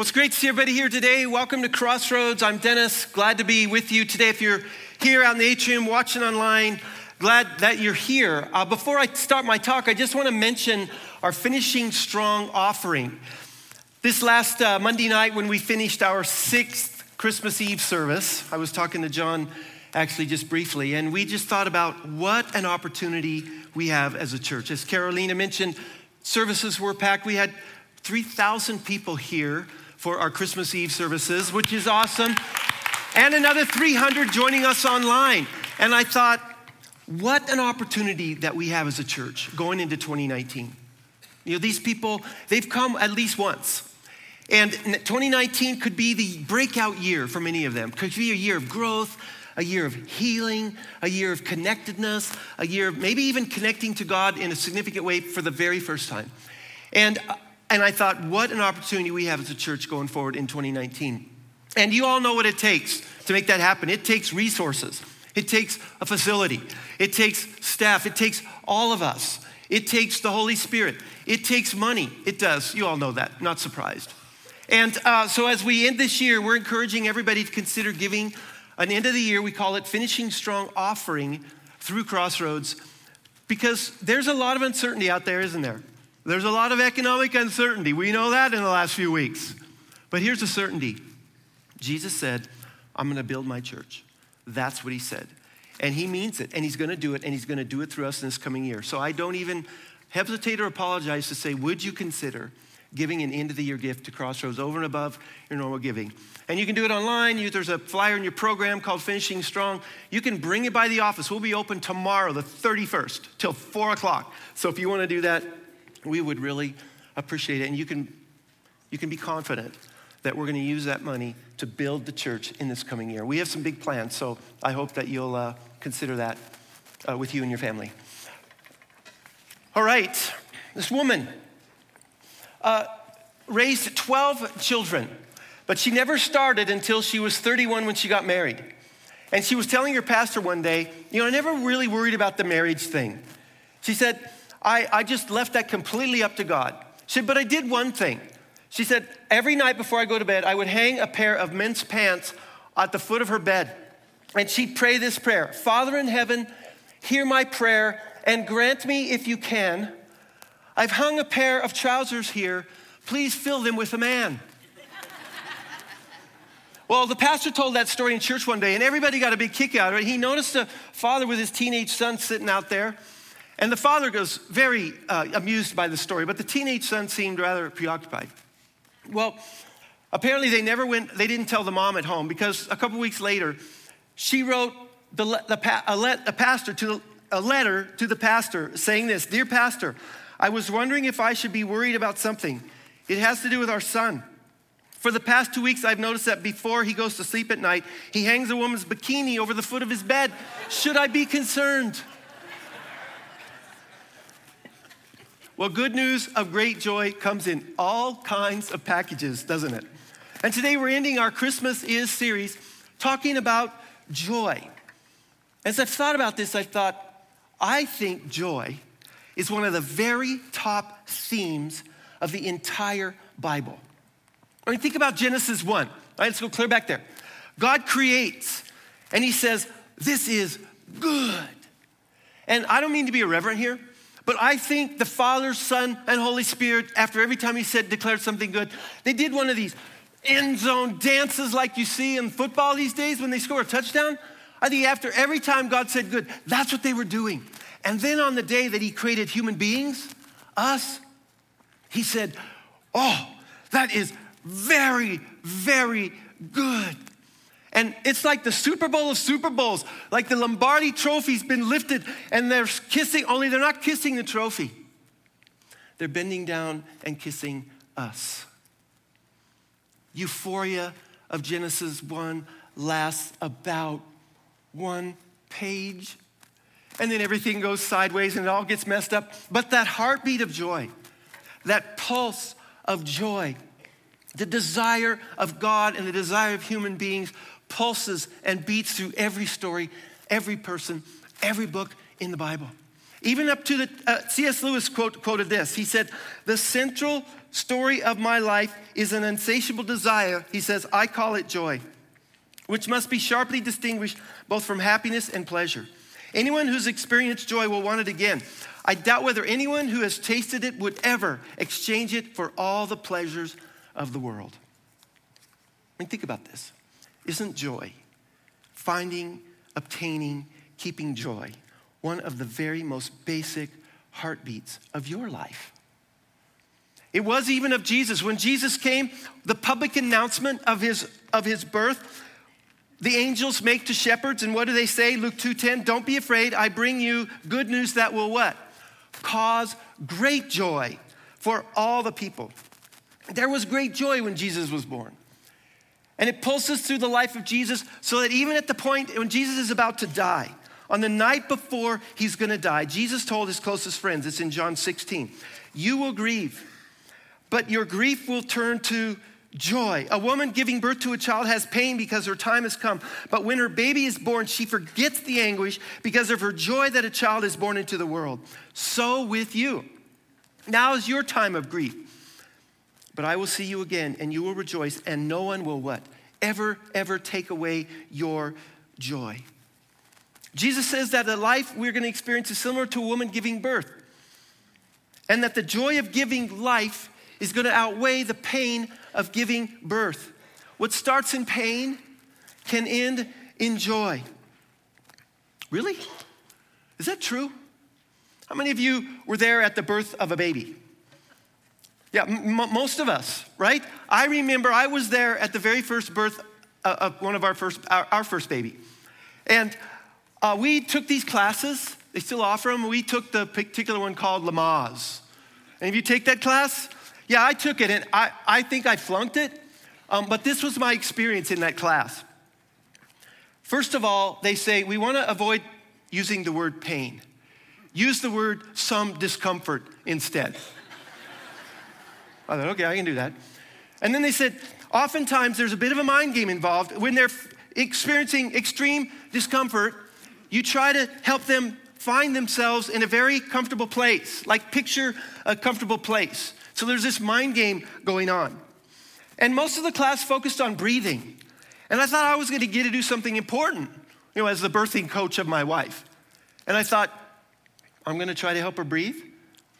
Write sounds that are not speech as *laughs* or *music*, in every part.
Well, it's great to see everybody here today. Welcome to Crossroads. I'm Dennis. Glad to be with you today. If you're here out in the atrium, watching online, glad that you're here. Uh, before I start my talk, I just want to mention our Finishing Strong offering. This last uh, Monday night, when we finished our sixth Christmas Eve service, I was talking to John actually just briefly, and we just thought about what an opportunity we have as a church. As Carolina mentioned, services were packed. We had 3,000 people here for our Christmas Eve services, which is awesome. And another 300 joining us online. And I thought, what an opportunity that we have as a church going into 2019. You know, these people, they've come at least once. And 2019 could be the breakout year for many of them. Could be a year of growth, a year of healing, a year of connectedness, a year of maybe even connecting to God in a significant way for the very first time. And uh, and I thought, what an opportunity we have as a church going forward in 2019. And you all know what it takes to make that happen. It takes resources, it takes a facility, it takes staff, it takes all of us, it takes the Holy Spirit, it takes money. It does. You all know that, not surprised. And uh, so as we end this year, we're encouraging everybody to consider giving an end of the year, we call it Finishing Strong Offering through Crossroads, because there's a lot of uncertainty out there, isn't there? There's a lot of economic uncertainty. We know that in the last few weeks. But here's a certainty Jesus said, I'm going to build my church. That's what he said. And he means it, and he's going to do it, and he's going to do it through us in this coming year. So I don't even hesitate or apologize to say, would you consider giving an end of the year gift to Crossroads over and above your normal giving? And you can do it online. There's a flyer in your program called Finishing Strong. You can bring it by the office. We'll be open tomorrow, the 31st, till 4 o'clock. So if you want to do that, we would really appreciate it. And you can, you can be confident that we're going to use that money to build the church in this coming year. We have some big plans, so I hope that you'll uh, consider that uh, with you and your family. All right, this woman uh, raised 12 children, but she never started until she was 31 when she got married. And she was telling her pastor one day, You know, I never really worried about the marriage thing. She said, I, I just left that completely up to God. She said, but I did one thing. She said, every night before I go to bed, I would hang a pair of men's pants at the foot of her bed. And she'd pray this prayer Father in heaven, hear my prayer and grant me if you can. I've hung a pair of trousers here. Please fill them with a man. Well, the pastor told that story in church one day, and everybody got a big kick out of it. He noticed a father with his teenage son sitting out there, and the father goes very uh, amused by the story, but the teenage son seemed rather preoccupied. Well, apparently they never went, they didn't tell the mom at home because a couple weeks later, she wrote the, the, a, a pastor to a letter to the pastor saying this Dear Pastor, I was wondering if I should be worried about something. It has to do with our son. For the past two weeks, I've noticed that before he goes to sleep at night, he hangs a woman's bikini over the foot of his bed. Should I be concerned? Well, good news of great joy comes in all kinds of packages, doesn't it? And today we're ending our Christmas is series talking about joy. As I've thought about this, I've thought, I think joy is one of the very top themes of the entire Bible. I mean, think about Genesis 1. All right, let's go clear back there. God creates, and He says, This is good. And I don't mean to be irreverent here, but I think the Father, Son, and Holy Spirit, after every time he said, declared something good, they did one of these end zone dances like you see in football these days when they score a touchdown. I think after every time God said good, that's what they were doing. And then on the day that he created human beings, us, he said, Oh, that is very, very good. And it's like the Super Bowl of Super Bowls, like the Lombardi trophy's been lifted and they're kissing, only they're not kissing the trophy. They're bending down and kissing us. Euphoria of Genesis 1 lasts about one page. And then everything goes sideways and it all gets messed up. But that heartbeat of joy, that pulse of joy, the desire of God and the desire of human beings pulses and beats through every story, every person, every book in the Bible. Even up to the, uh, C.S. Lewis quote, quoted this. He said, The central story of my life is an insatiable desire. He says, I call it joy, which must be sharply distinguished both from happiness and pleasure. Anyone who's experienced joy will want it again. I doubt whether anyone who has tasted it would ever exchange it for all the pleasures of the world. I mean, think about this. Isn't joy, finding, obtaining, keeping joy, one of the very most basic heartbeats of your life? It was even of Jesus. When Jesus came, the public announcement of his, of his birth, the angels make to shepherds, and what do they say? Luke 2:10, don't be afraid, I bring you good news that will what? Cause great joy for all the people. There was great joy when Jesus was born. And it pulses through the life of Jesus so that even at the point when Jesus is about to die, on the night before he's gonna die, Jesus told his closest friends, it's in John 16, you will grieve, but your grief will turn to joy. A woman giving birth to a child has pain because her time has come. But when her baby is born, she forgets the anguish because of her joy that a child is born into the world. So with you. Now is your time of grief. But I will see you again, and you will rejoice, and no one will what? Ever, ever take away your joy. Jesus says that the life we're going to experience is similar to a woman giving birth, and that the joy of giving life is going to outweigh the pain of giving birth. What starts in pain can end in joy. Really? Is that true? How many of you were there at the birth of a baby? Yeah, m- most of us, right? I remember I was there at the very first birth of one of our first, our, our first baby. And uh, we took these classes, they still offer them. We took the particular one called Lamaze. And if you take that class, yeah, I took it and I, I think I flunked it, um, but this was my experience in that class. First of all, they say we want to avoid using the word pain. Use the word some discomfort instead. I thought, okay, I can do that. And then they said, oftentimes there's a bit of a mind game involved. When they're experiencing extreme discomfort, you try to help them find themselves in a very comfortable place, like picture a comfortable place. So there's this mind game going on. And most of the class focused on breathing. And I thought I was going to get to do something important, you know, as the birthing coach of my wife. And I thought, I'm going to try to help her breathe.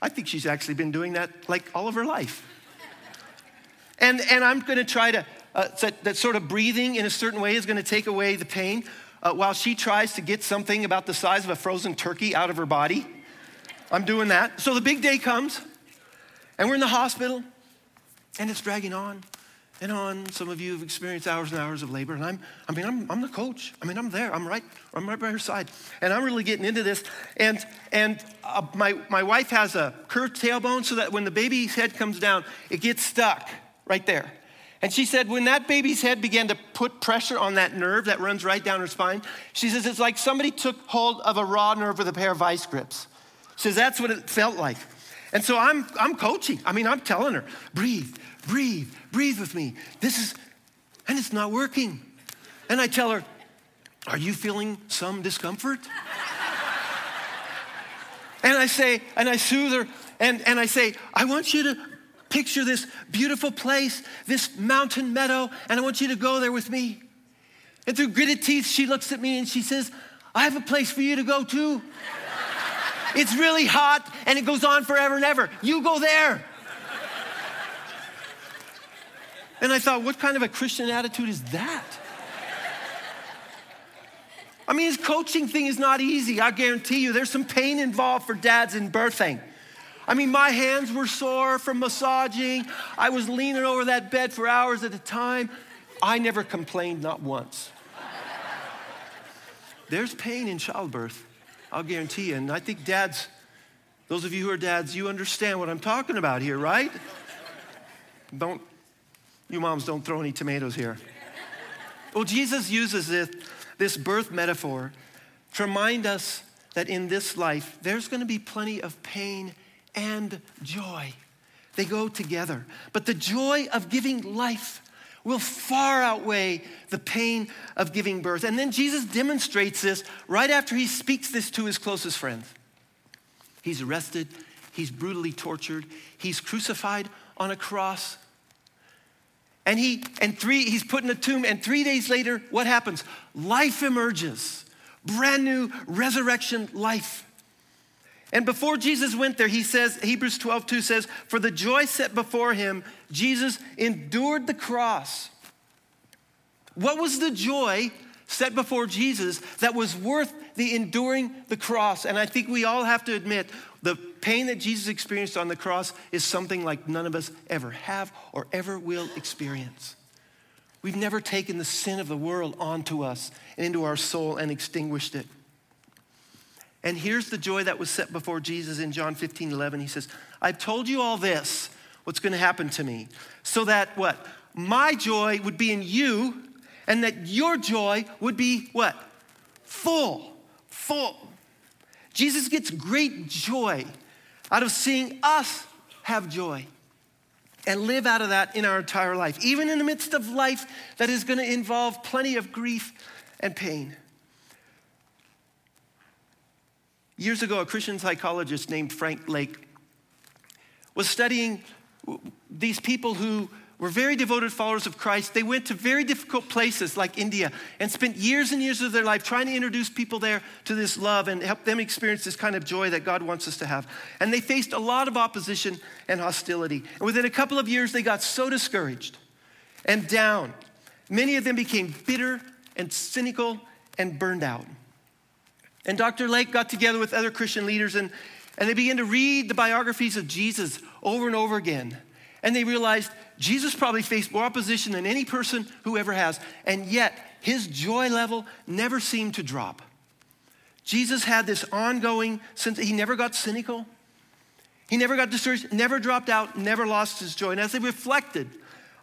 I think she's actually been doing that like all of her life. And, and I'm going to try to, uh, that, that sort of breathing in a certain way is going to take away the pain uh, while she tries to get something about the size of a frozen turkey out of her body. I'm doing that. So the big day comes. And we're in the hospital, and it's dragging on and on. Some of you have experienced hours and hours of labor, and I'm, I mean, I'm, I'm the coach. I mean, I'm there. I'm right, I'm right by her side, and I'm really getting into this. And and uh, my my wife has a curved tailbone, so that when the baby's head comes down, it gets stuck right there. And she said, when that baby's head began to put pressure on that nerve that runs right down her spine, she says it's like somebody took hold of a raw nerve with a pair of vice grips. She says that's what it felt like. And so I'm, I'm coaching. I mean, I'm telling her, breathe, breathe, breathe with me. This is, and it's not working. And I tell her, Are you feeling some discomfort? and I say, and I soothe her, and, and I say, I want you to picture this beautiful place, this mountain meadow, and I want you to go there with me. And through gritted teeth, she looks at me and she says, I have a place for you to go too. It's really hot and it goes on forever and ever. You go there. And I thought, what kind of a Christian attitude is that? I mean, his coaching thing is not easy. I guarantee you, there's some pain involved for dads in birthing. I mean, my hands were sore from massaging. I was leaning over that bed for hours at a time. I never complained, not once. There's pain in childbirth. I'll guarantee you. And I think dads, those of you who are dads, you understand what I'm talking about here, right? Don't, you moms don't throw any tomatoes here. Well, Jesus uses this, this birth metaphor to remind us that in this life, there's to be plenty of pain and joy. They go together. But the joy of giving life will far outweigh the pain of giving birth. And then Jesus demonstrates this right after he speaks this to his closest friends. He's arrested, he's brutally tortured, he's crucified on a cross. And he and three he's put in a tomb and 3 days later what happens? Life emerges. Brand new resurrection life. And before Jesus went there, he says, Hebrews 12, 2 says, For the joy set before him, Jesus endured the cross. What was the joy set before Jesus that was worth the enduring the cross? And I think we all have to admit the pain that Jesus experienced on the cross is something like none of us ever have or ever will experience. We've never taken the sin of the world onto us and into our soul and extinguished it. And here's the joy that was set before Jesus in John 15, 11. He says, I've told you all this, what's going to happen to me, so that what? My joy would be in you, and that your joy would be what? Full, full. Jesus gets great joy out of seeing us have joy and live out of that in our entire life, even in the midst of life that is going to involve plenty of grief and pain. Years ago, a Christian psychologist named Frank Lake was studying these people who were very devoted followers of Christ. They went to very difficult places like India and spent years and years of their life trying to introduce people there to this love and help them experience this kind of joy that God wants us to have. And they faced a lot of opposition and hostility. And within a couple of years, they got so discouraged and down. Many of them became bitter and cynical and burned out. And Dr. Lake got together with other Christian leaders and, and they began to read the biographies of Jesus over and over again. And they realized Jesus probably faced more opposition than any person who ever has. And yet, his joy level never seemed to drop. Jesus had this ongoing sense, he never got cynical. He never got discouraged, never dropped out, never lost his joy. And as they reflected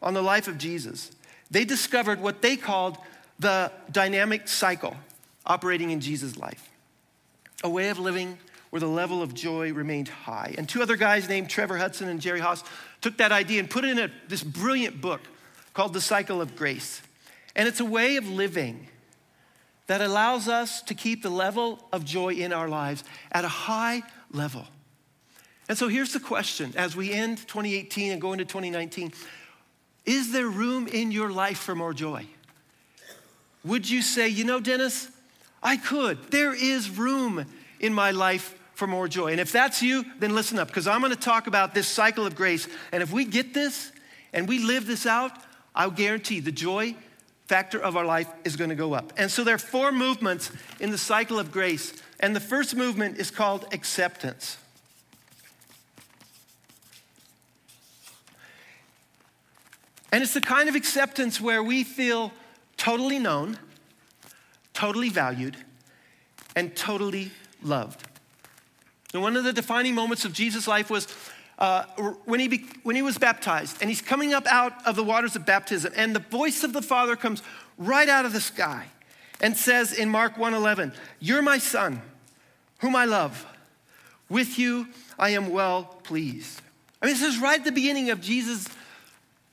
on the life of Jesus, they discovered what they called the dynamic cycle operating in Jesus' life. A way of living where the level of joy remained high. And two other guys named Trevor Hudson and Jerry Haas took that idea and put it in a, this brilliant book called The Cycle of Grace. And it's a way of living that allows us to keep the level of joy in our lives at a high level. And so here's the question as we end 2018 and go into 2019 Is there room in your life for more joy? Would you say, you know, Dennis, I could. There is room in my life for more joy. And if that's you, then listen up, because I'm going to talk about this cycle of grace. And if we get this and we live this out, I'll guarantee the joy factor of our life is going to go up. And so there are four movements in the cycle of grace. And the first movement is called acceptance. And it's the kind of acceptance where we feel totally known totally valued, and totally loved. And one of the defining moments of Jesus' life was uh, when, he be, when he was baptized, and he's coming up out of the waters of baptism, and the voice of the Father comes right out of the sky and says in Mark 1:11, "You're my son, whom I love. With you I am well pleased." I mean, this is right at the beginning of Jesus'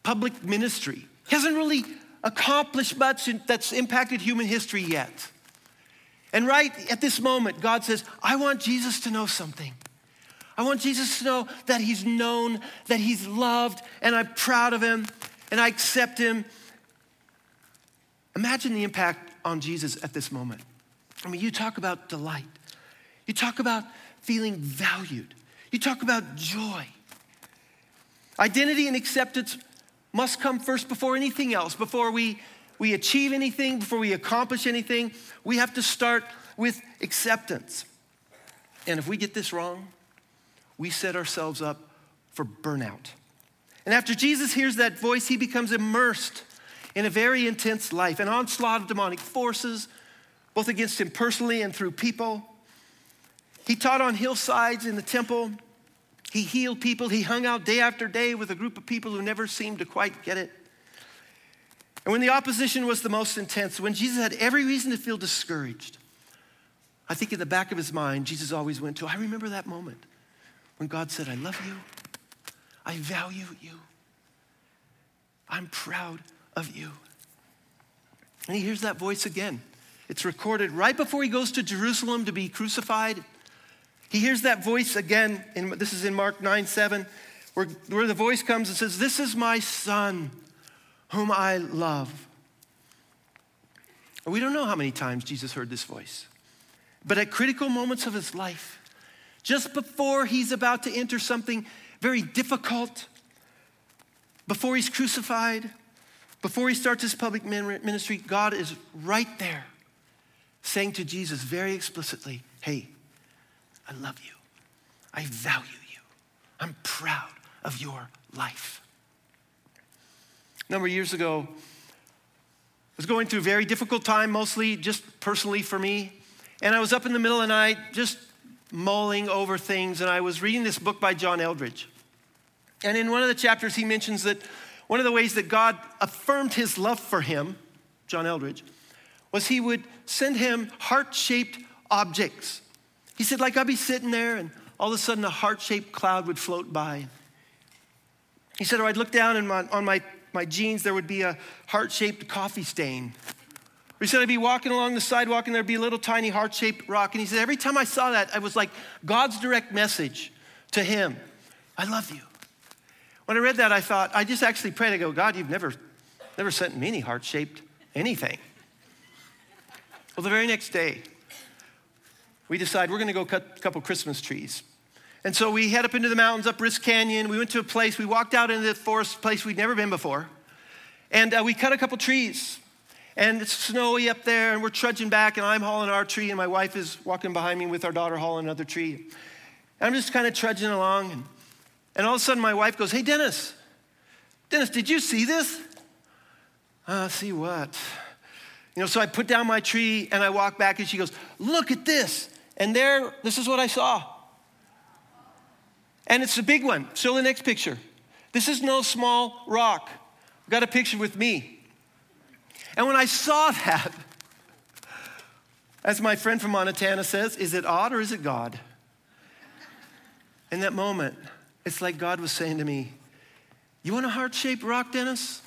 public ministry. He hasn't really accomplished much that's impacted human history yet. And right at this moment, God says, I want Jesus to know something. I want Jesus to know that he's known, that he's loved, and I'm proud of him, and I accept him. Imagine the impact on Jesus at this moment. I mean, you talk about delight, you talk about feeling valued, you talk about joy. Identity and acceptance must come first before anything else, before we, we achieve anything, before we accomplish anything. We have to start with acceptance. And if we get this wrong, we set ourselves up for burnout. And after Jesus hears that voice, he becomes immersed in a very intense life, an onslaught of demonic forces, both against him personally and through people. He taught on hillsides in the temple. He healed people. He hung out day after day with a group of people who never seemed to quite get it. And when the opposition was the most intense, when Jesus had every reason to feel discouraged, I think in the back of his mind, Jesus always went to, I remember that moment when God said, I love you, I value you, I'm proud of you. And he hears that voice again. It's recorded right before he goes to Jerusalem to be crucified he hears that voice again, and this is in Mark 9 7, where, where the voice comes and says, This is my son whom I love. We don't know how many times Jesus heard this voice, but at critical moments of his life, just before he's about to enter something very difficult, before he's crucified, before he starts his public ministry, God is right there saying to Jesus very explicitly, Hey, I love you. I value you. I'm proud of your life. A number of years ago, I was going through a very difficult time, mostly just personally for me. And I was up in the middle of the night just mulling over things, and I was reading this book by John Eldredge. And in one of the chapters, he mentions that one of the ways that God affirmed his love for him, John Eldredge, was he would send him heart shaped objects he said, like I'd be sitting there and all of a sudden a heart shaped cloud would float by. He said, or I'd look down and my, on my, my jeans, there would be a heart shaped coffee stain. He said, I'd be walking along the sidewalk and there'd be a little tiny heart shaped rock. And he said, every time I saw that, I was like God's direct message to him I love you. When I read that, I thought, I just actually prayed, I go, God, you've never, never sent me any heart shaped anything. Well, the very next day, we decide we're going to go cut a couple Christmas trees. And so we head up into the mountains, up Rist Canyon. We went to a place, we walked out into the forest place we'd never been before. And uh, we cut a couple trees. And it's snowy up there, and we're trudging back, and I'm hauling our tree, and my wife is walking behind me with our daughter hauling another tree. And I'm just kind of trudging along, and, and all of a sudden my wife goes, Hey, Dennis, Dennis, did you see this? Uh, see what? You know, so I put down my tree and I walk back, and she goes, Look at this. And there, this is what I saw. And it's a big one. Show the next picture. This is no small rock. I got a picture with me. And when I saw *laughs* that, as my friend from Montana says, is it odd or is it God? In that moment, it's like God was saying to me, You want a heart shaped rock, Dennis?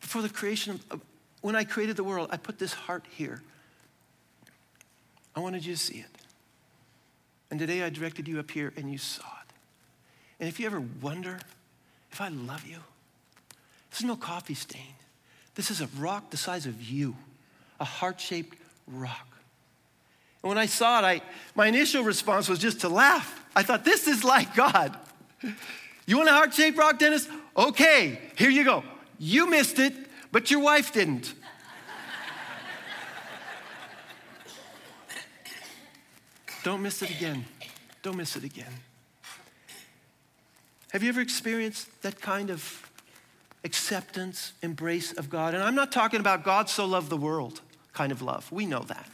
Before the creation of, when I created the world, I put this heart here. I wanted you to see it. And today I directed you up here and you saw it. And if you ever wonder if I love you, this is no coffee stain. This is a rock the size of you, a heart shaped rock. And when I saw it, I, my initial response was just to laugh. I thought, this is like God. You want a heart shaped rock, Dennis? Okay, here you go. You missed it, but your wife didn't. Don't miss it again. Don't miss it again. Have you ever experienced that kind of acceptance, embrace of God? And I'm not talking about God so loved the world kind of love. We know that.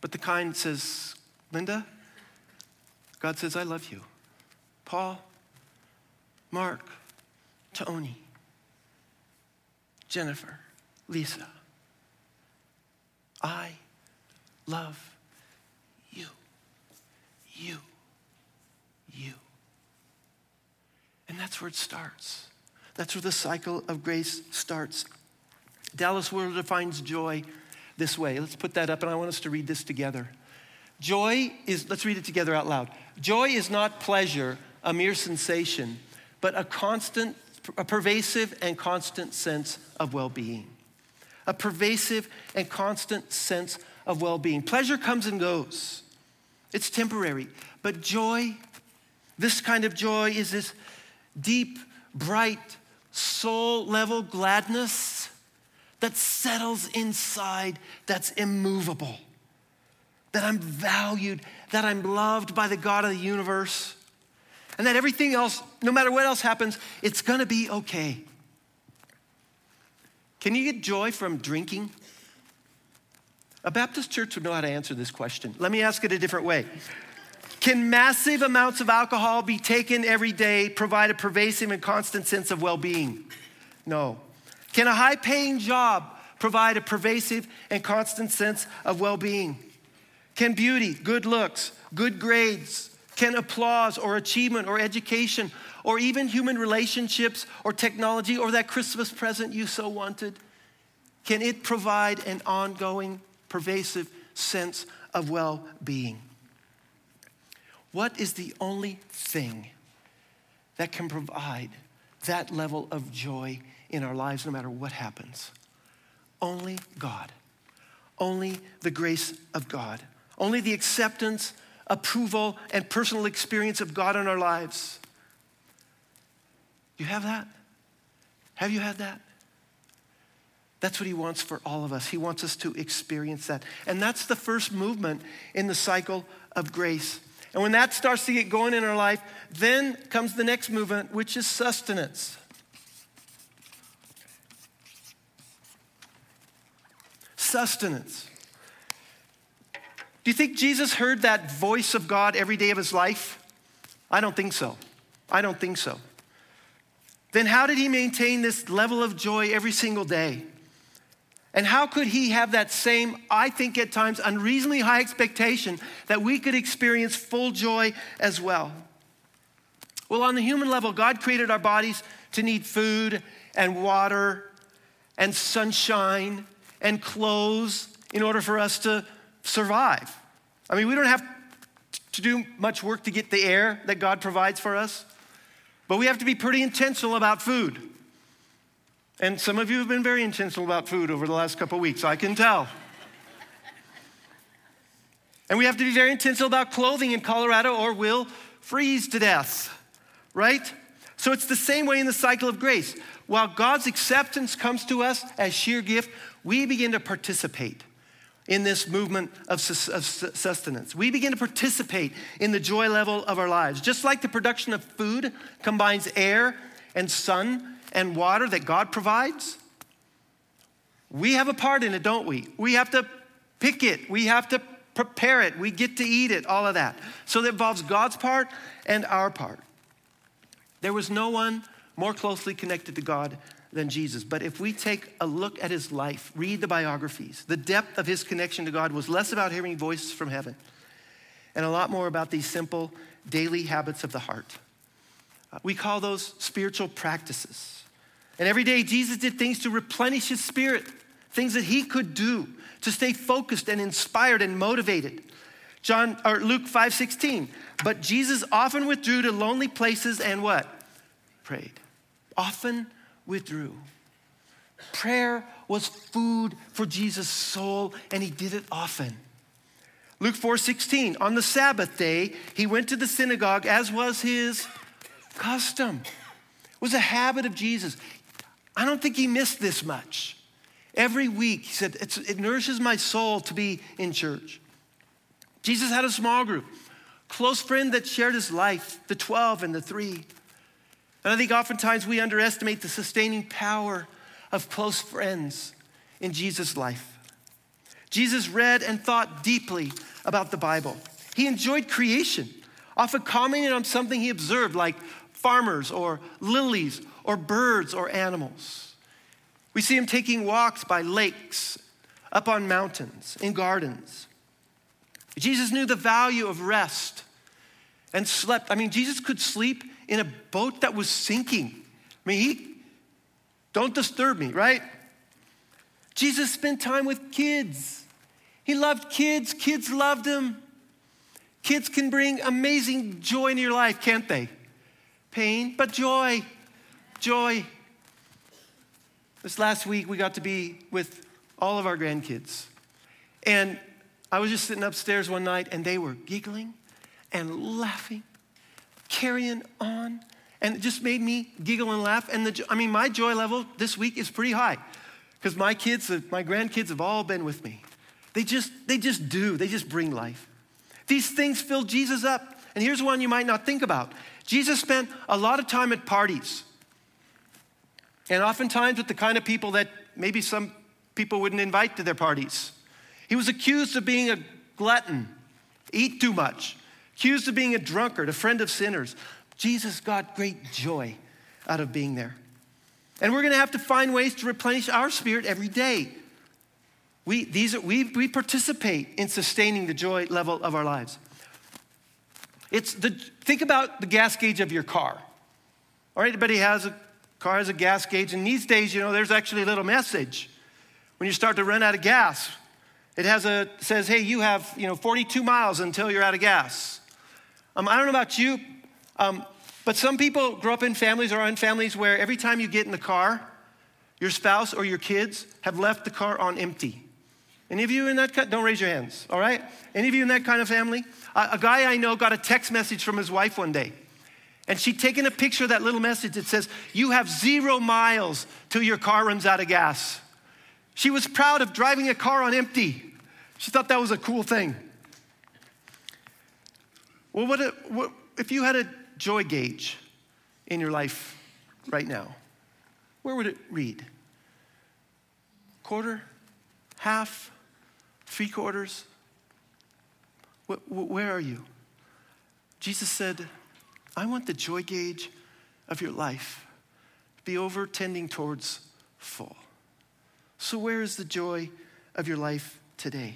But the kind says, Linda, God says, I love you. Paul, Mark, Tony, Jennifer, Lisa, I love you. You. And that's where it starts. That's where the cycle of grace starts. Dallas Willard defines joy this way. Let's put that up, and I want us to read this together. Joy is, let's read it together out loud. Joy is not pleasure, a mere sensation, but a constant, a pervasive and constant sense of well being. A pervasive and constant sense of well being. Pleasure comes and goes. It's temporary. But joy, this kind of joy, is this deep, bright, soul level gladness that settles inside, that's immovable, that I'm valued, that I'm loved by the God of the universe, and that everything else, no matter what else happens, it's gonna be okay. Can you get joy from drinking? A Baptist church would know how to answer this question. Let me ask it a different way. Can massive amounts of alcohol be taken every day provide a pervasive and constant sense of well being? No. Can a high paying job provide a pervasive and constant sense of well being? Can beauty, good looks, good grades, can applause or achievement or education or even human relationships or technology or that Christmas present you so wanted, can it provide an ongoing pervasive sense of well being. What is the only thing that can provide that level of joy in our lives no matter what happens? Only God. Only the grace of God. Only the acceptance, approval, and personal experience of God in our lives. You have that? Have you had that? That's what he wants for all of us. He wants us to experience that. And that's the first movement in the cycle of grace. And when that starts to get going in our life, then comes the next movement, which is sustenance. Sustenance. Do you think Jesus heard that voice of God every day of his life? I don't think so. I don't think so. Then how did he maintain this level of joy every single day? And how could he have that same, I think at times, unreasonably high expectation that we could experience full joy as well? Well, on the human level, God created our bodies to need food and water and sunshine and clothes in order for us to survive. I mean, we don't have to do much work to get the air that God provides for us, but we have to be pretty intentional about food. And some of you have been very intentional about food over the last couple weeks, I can tell. and we have to be very intentional about clothing in Colorado or we'll freeze to death, right? So it's the same way in the cycle of grace. While God's acceptance comes to us as sheer gift, we begin to participate in this movement of sustenance. We begin to participate in the joy level of our lives. Just like the production of food combines air and sun and water that God provides, we have a part in it, don't we? We have to pick it, we have to prepare it, we get to eat it, all of that. So that involves God's part and our part. There was no one more closely connected to God than Jesus. But if we take a look at his life, read the biographies, the depth of his connection to God was less about hearing voices from heaven and a lot more about these simple daily habits of the heart. We call those spiritual practices. And every day, Jesus did things to replenish his spirit, things that he could do to stay focused and inspired and motivated. John or Luke 5:16. But Jesus often withdrew to lonely places and what? Prayed. Often withdrew. Prayer was food for Jesus' soul, and he did it often. Luke 4:16, on the Sabbath day, he went to the synagogue as was his custom. It was a habit of Jesus. I don't think he missed this much. Every week, he said, it nourishes my soul to be in church. Jesus had a small group, close friend that shared his life, the 12 and the three. And I think oftentimes we underestimate the sustaining power of close friends in Jesus' life. Jesus read and thought deeply about the Bible. He enjoyed creation, often commenting on something he observed, like farmers or lilies or birds or animals. We see him taking walks by lakes, up on mountains, in gardens. Jesus knew the value of rest and slept. I mean, Jesus could sleep in a boat that was sinking. I mean, he, don't disturb me, right? Jesus spent time with kids. He loved kids, kids loved him. Kids can bring amazing joy in your life, can't they? Pain, but joy, joy. This last week, we got to be with all of our grandkids. And I was just sitting upstairs one night, and they were giggling and laughing carrying on. And it just made me giggle and laugh. And the, I mean, my joy level this week is pretty high because my kids, my grandkids have all been with me. They just, they just do, they just bring life. These things fill Jesus up. And here's one you might not think about Jesus spent a lot of time at parties. And oftentimes with the kind of people that maybe some people wouldn't invite to their parties. He was accused of being a glutton, eat too much, accused of being a drunkard, a friend of sinners. Jesus got great joy out of being there. And we're going to have to find ways to replenish our spirit every day. We, these are, we, we participate in sustaining the joy level of our lives. It's the, think about the gas gauge of your car. Right, everybody has a car has a gas gauge, and these days, you know, there's actually a little message when you start to run out of gas. It has a says, "Hey, you have you know 42 miles until you're out of gas." Um, I don't know about you, um, but some people grow up in families or in families where every time you get in the car, your spouse or your kids have left the car on empty. Any of you in that? Cut? Don't raise your hands. All right. Any of you in that kind of family? A, a guy I know got a text message from his wife one day. And she'd taken a picture of that little message that says, You have zero miles till your car runs out of gas. She was proud of driving a car on empty. She thought that was a cool thing. Well, what, what if you had a joy gauge in your life right now? Where would it read? Quarter? Half? Three quarters? Where are you? Jesus said, I want the joy gauge of your life to be over tending towards full. So, where is the joy of your life today?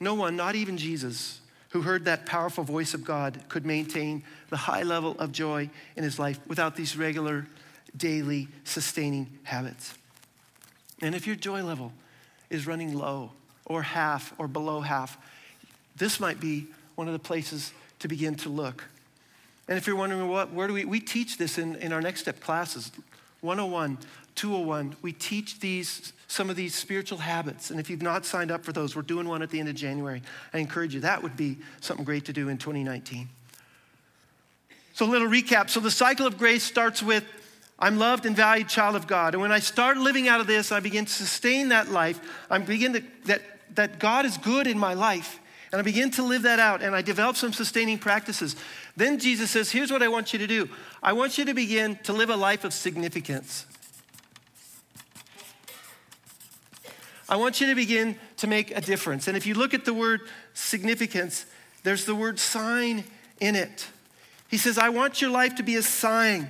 No one, not even Jesus, who heard that powerful voice of God, could maintain the high level of joy in his life without these regular, daily, sustaining habits. And if your joy level is running low or half or below half, this might be one of the places to begin to look. And if you're wondering what, where do we, we teach this in, in our next step classes 101, 201. We teach these, some of these spiritual habits. And if you've not signed up for those, we're doing one at the end of January. I encourage you, that would be something great to do in 2019. So, a little recap. So, the cycle of grace starts with I'm loved and valued child of God. And when I start living out of this, I begin to sustain that life. I begin to, that, that God is good in my life. And I begin to live that out and I develop some sustaining practices. Then Jesus says, Here's what I want you to do I want you to begin to live a life of significance. I want you to begin to make a difference. And if you look at the word significance, there's the word sign in it. He says, I want your life to be a sign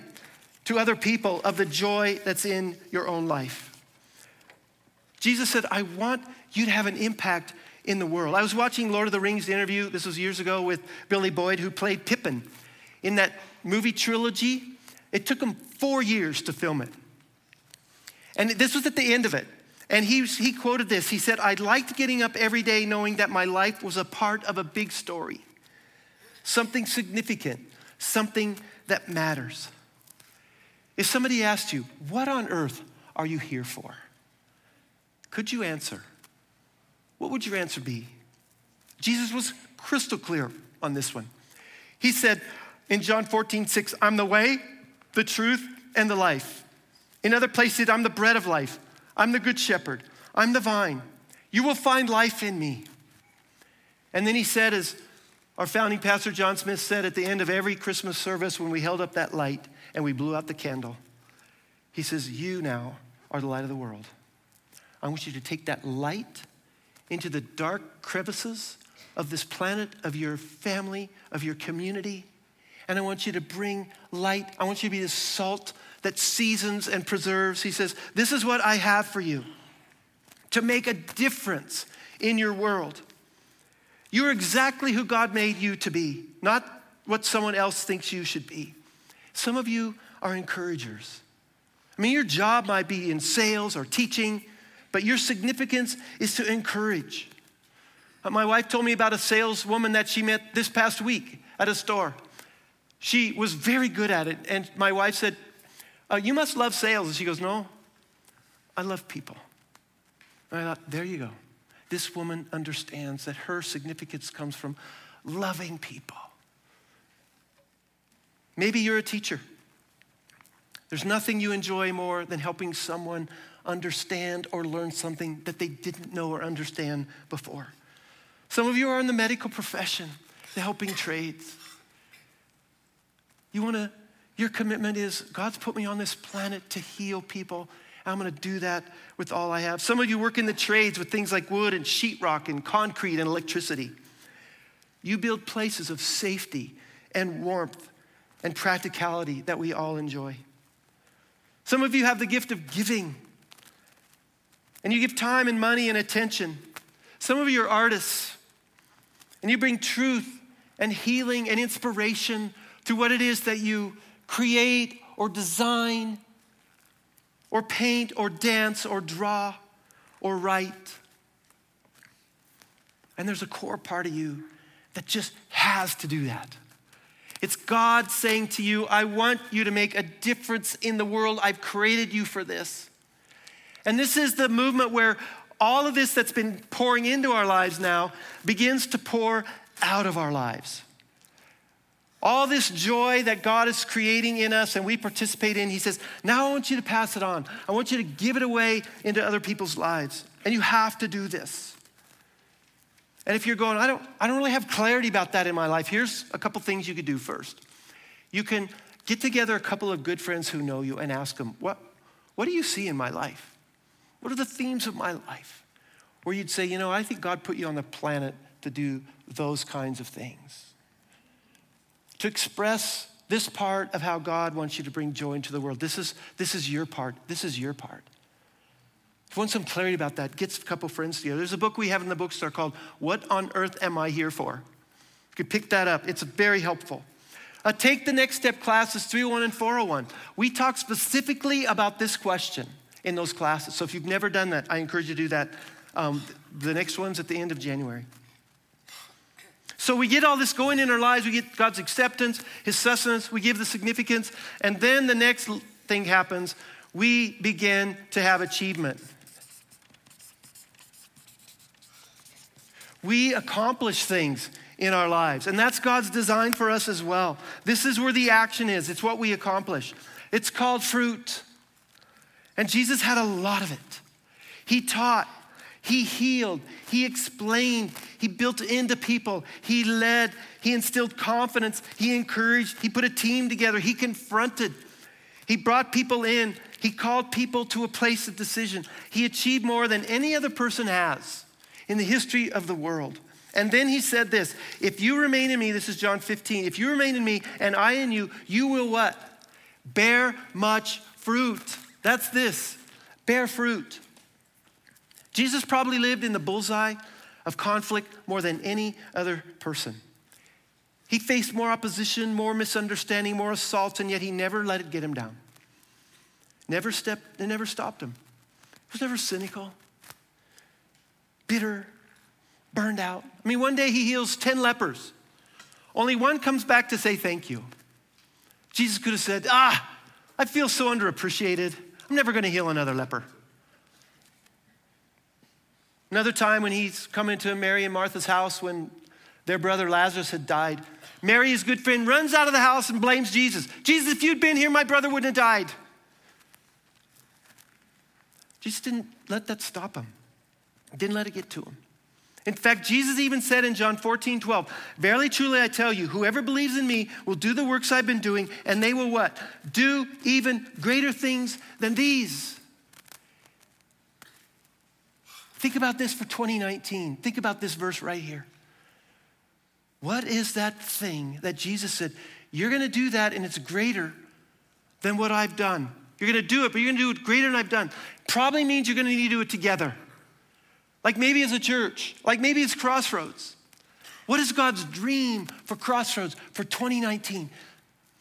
to other people of the joy that's in your own life. Jesus said, I want you to have an impact in the world. I was watching Lord of the Rings interview, this was years ago, with Billy Boyd, who played Pippin in that movie trilogy. It took him four years to film it. And this was at the end of it. And he, he quoted this. He said, I liked getting up every day knowing that my life was a part of a big story, something significant, something that matters. If somebody asked you, What on earth are you here for? Could you answer? What would your answer be? Jesus was crystal clear on this one. He said in John 14, 6, I'm the way, the truth, and the life. In other places, I'm the bread of life. I'm the good shepherd. I'm the vine. You will find life in me. And then he said, as our founding pastor John Smith said at the end of every Christmas service when we held up that light and we blew out the candle, he says, You now are the light of the world. I want you to take that light into the dark crevices of this planet, of your family, of your community. And I want you to bring light. I want you to be the salt that seasons and preserves. He says, This is what I have for you to make a difference in your world. You're exactly who God made you to be, not what someone else thinks you should be. Some of you are encouragers. I mean, your job might be in sales or teaching, but your significance is to encourage. Uh, my wife told me about a saleswoman that she met this past week at a store. She was very good at it, and my wife said, uh, You must love sales. And she goes, No, I love people. And I thought, There you go. This woman understands that her significance comes from loving people. Maybe you're a teacher. There's nothing you enjoy more than helping someone understand or learn something that they didn't know or understand before. Some of you are in the medical profession, the helping trades. You want to, your commitment is God's put me on this planet to heal people. I'm going to do that with all I have. Some of you work in the trades with things like wood and sheetrock and concrete and electricity. You build places of safety and warmth and practicality that we all enjoy. Some of you have the gift of giving and you give time and money and attention. Some of you are artists, and you bring truth and healing and inspiration to what it is that you create or design or paint or dance or draw or write. And there's a core part of you that just has to do that. It's God saying to you, I want you to make a difference in the world. I've created you for this. And this is the movement where all of this that's been pouring into our lives now begins to pour out of our lives. All this joy that God is creating in us and we participate in, He says, now I want you to pass it on. I want you to give it away into other people's lives. And you have to do this. And if you're going, I don't, I don't really have clarity about that in my life, here's a couple things you could do first. You can get together a couple of good friends who know you and ask them, what, what do you see in my life? What are the themes of my life? Where you'd say, you know, I think God put you on the planet to do those kinds of things to express this part of how God wants you to bring joy into the world. This is, this is your part. This is your part. If you want some clarity about that, get a couple friends together. There's a book we have in the bookstore called What on Earth Am I Here For? You can pick that up. It's very helpful. Take the next step classes 301 and 401. We talk specifically about this question in those classes. So if you've never done that, I encourage you to do that. Um, the next one's at the end of January. So we get all this going in our lives. We get God's acceptance, His sustenance, we give the significance, and then the next thing happens. We begin to have achievement. We accomplish things in our lives, and that's God's design for us as well. This is where the action is, it's what we accomplish. It's called fruit. And Jesus had a lot of it. He taught, he healed, he explained, he built into people, he led, he instilled confidence, he encouraged, he put a team together, he confronted, he brought people in, he called people to a place of decision. He achieved more than any other person has in the history of the world. And then he said this If you remain in me, this is John 15, if you remain in me and I in you, you will what? Bear much fruit. That's this bear fruit. Jesus probably lived in the bullseye of conflict more than any other person. He faced more opposition, more misunderstanding, more assaults, and yet he never let it get him down. Never stepped, it never stopped him. He was never cynical, bitter, burned out. I mean, one day he heals 10 lepers. Only one comes back to say thank you. Jesus could have said, Ah, I feel so underappreciated. I'm never going to heal another leper. Another time when he's coming to Mary and Martha's house when their brother Lazarus had died, Mary, his good friend, runs out of the house and blames Jesus. Jesus, if you'd been here, my brother wouldn't have died. Jesus didn't let that stop him, didn't let it get to him. In fact, Jesus even said in John 14, 12, Verily, truly, I tell you, whoever believes in me will do the works I've been doing, and they will what? Do even greater things than these. Think about this for 2019. Think about this verse right here. What is that thing that Jesus said, You're going to do that and it's greater than what I've done? You're going to do it, but you're going to do it greater than I've done. Probably means you're going to need to do it together. Like maybe as a church, like maybe it's Crossroads. What is God's dream for Crossroads for 2019?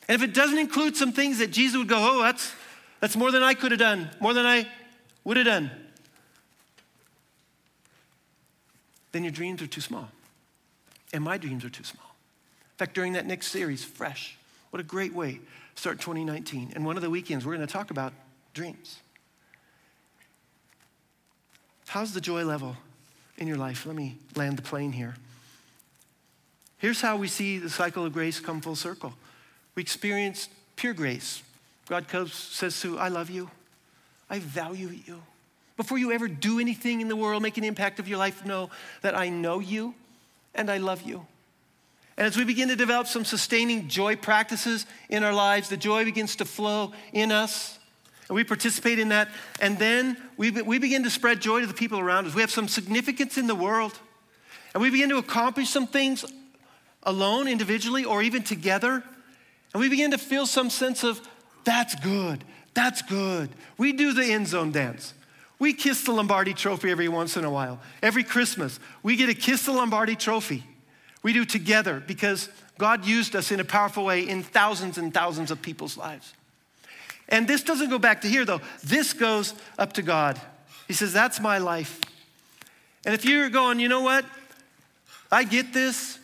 And if it doesn't include some things that Jesus would go, oh, that's, that's more than I could have done, more than I would have done. then your dreams are too small. And my dreams are too small. In fact, during that next series, Fresh, what a great way to start 2019. And one of the weekends, we're going to talk about dreams. How's the joy level in your life? Let me land the plane here. Here's how we see the cycle of grace come full circle. We experience pure grace. God comes, says to, I love you. I value you. Before you ever do anything in the world, make an impact of your life, know that I know you and I love you. And as we begin to develop some sustaining joy practices in our lives, the joy begins to flow in us. And we participate in that. And then we, we begin to spread joy to the people around us. We have some significance in the world. And we begin to accomplish some things alone, individually, or even together. And we begin to feel some sense of, that's good, that's good. We do the end zone dance. We kiss the Lombardi trophy every once in a while. Every Christmas, we get to kiss the Lombardi trophy. We do together because God used us in a powerful way in thousands and thousands of people's lives. And this doesn't go back to here, though. This goes up to God. He says, That's my life. And if you're going, you know what? I get this,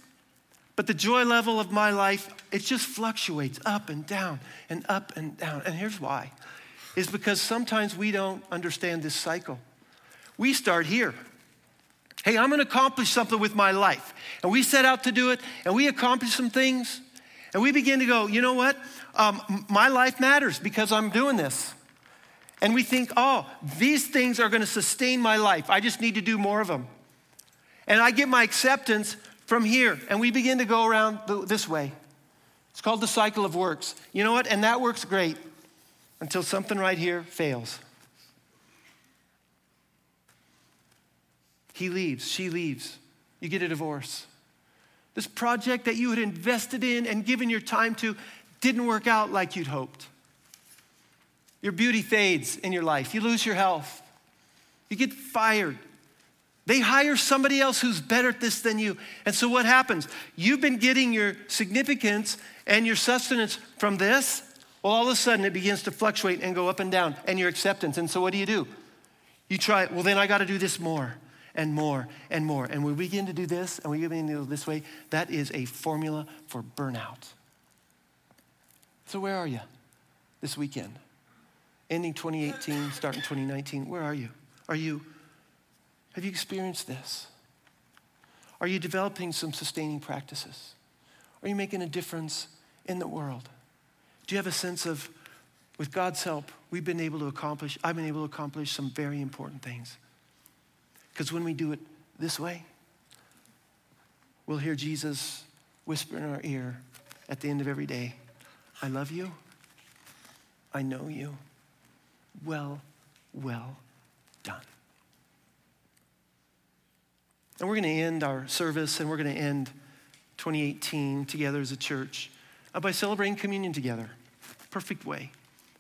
but the joy level of my life, it just fluctuates up and down and up and down. And here's why is because sometimes we don't understand this cycle. We start here. Hey, I'm gonna accomplish something with my life. And we set out to do it, and we accomplish some things, and we begin to go, you know what? Um, my life matters because I'm doing this. And we think, oh, these things are gonna sustain my life. I just need to do more of them. And I get my acceptance from here, and we begin to go around this way. It's called the cycle of works. You know what? And that works great until something right here fails. He leaves, she leaves. You get a divorce. This project that you had invested in and given your time to didn't work out like you'd hoped. Your beauty fades in your life. You lose your health. You get fired. They hire somebody else who's better at this than you. And so what happens? You've been getting your significance and your sustenance from this. Well, all of a sudden it begins to fluctuate and go up and down, and your acceptance. And so what do you do? You try, well, then I got to do this more and more and more. And we begin to do this and we begin to do this way, that is a formula for burnout. So, where are you this weekend? Ending 2018, starting 2019, where are you? Are you, have you experienced this? Are you developing some sustaining practices? Are you making a difference in the world? Do you have a sense of, with God's help, we've been able to accomplish, I've been able to accomplish some very important things? Because when we do it this way, we'll hear Jesus whisper in our ear at the end of every day I love you. I know you. Well, well done. And we're going to end our service and we're going to end 2018 together as a church uh, by celebrating communion together. Perfect way.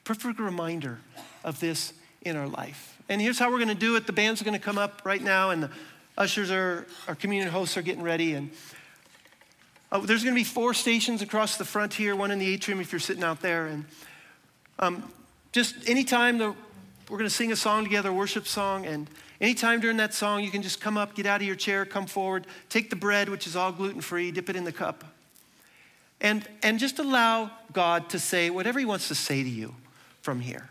Perfect reminder of this in our life. And here's how we're going to do it. The band's are going to come up right now, and the ushers are, our communion hosts are getting ready. And uh, there's going to be four stations across the front here, one in the atrium if you're sitting out there. And um, just anytime the, we're going to sing a song together, a worship song, and anytime during that song, you can just come up, get out of your chair, come forward, take the bread, which is all gluten free, dip it in the cup, and, and just allow God to say whatever He wants to say to you from here.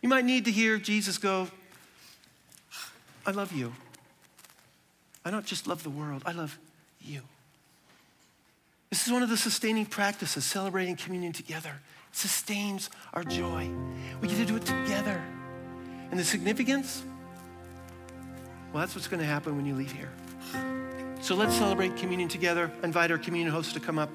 You might need to hear Jesus go, I love you. I don't just love the world, I love you. This is one of the sustaining practices, celebrating communion together. It sustains our joy. We get to do it together. And the significance? Well, that's what's going to happen when you leave here. So let's celebrate communion together. Invite our communion hosts to come up.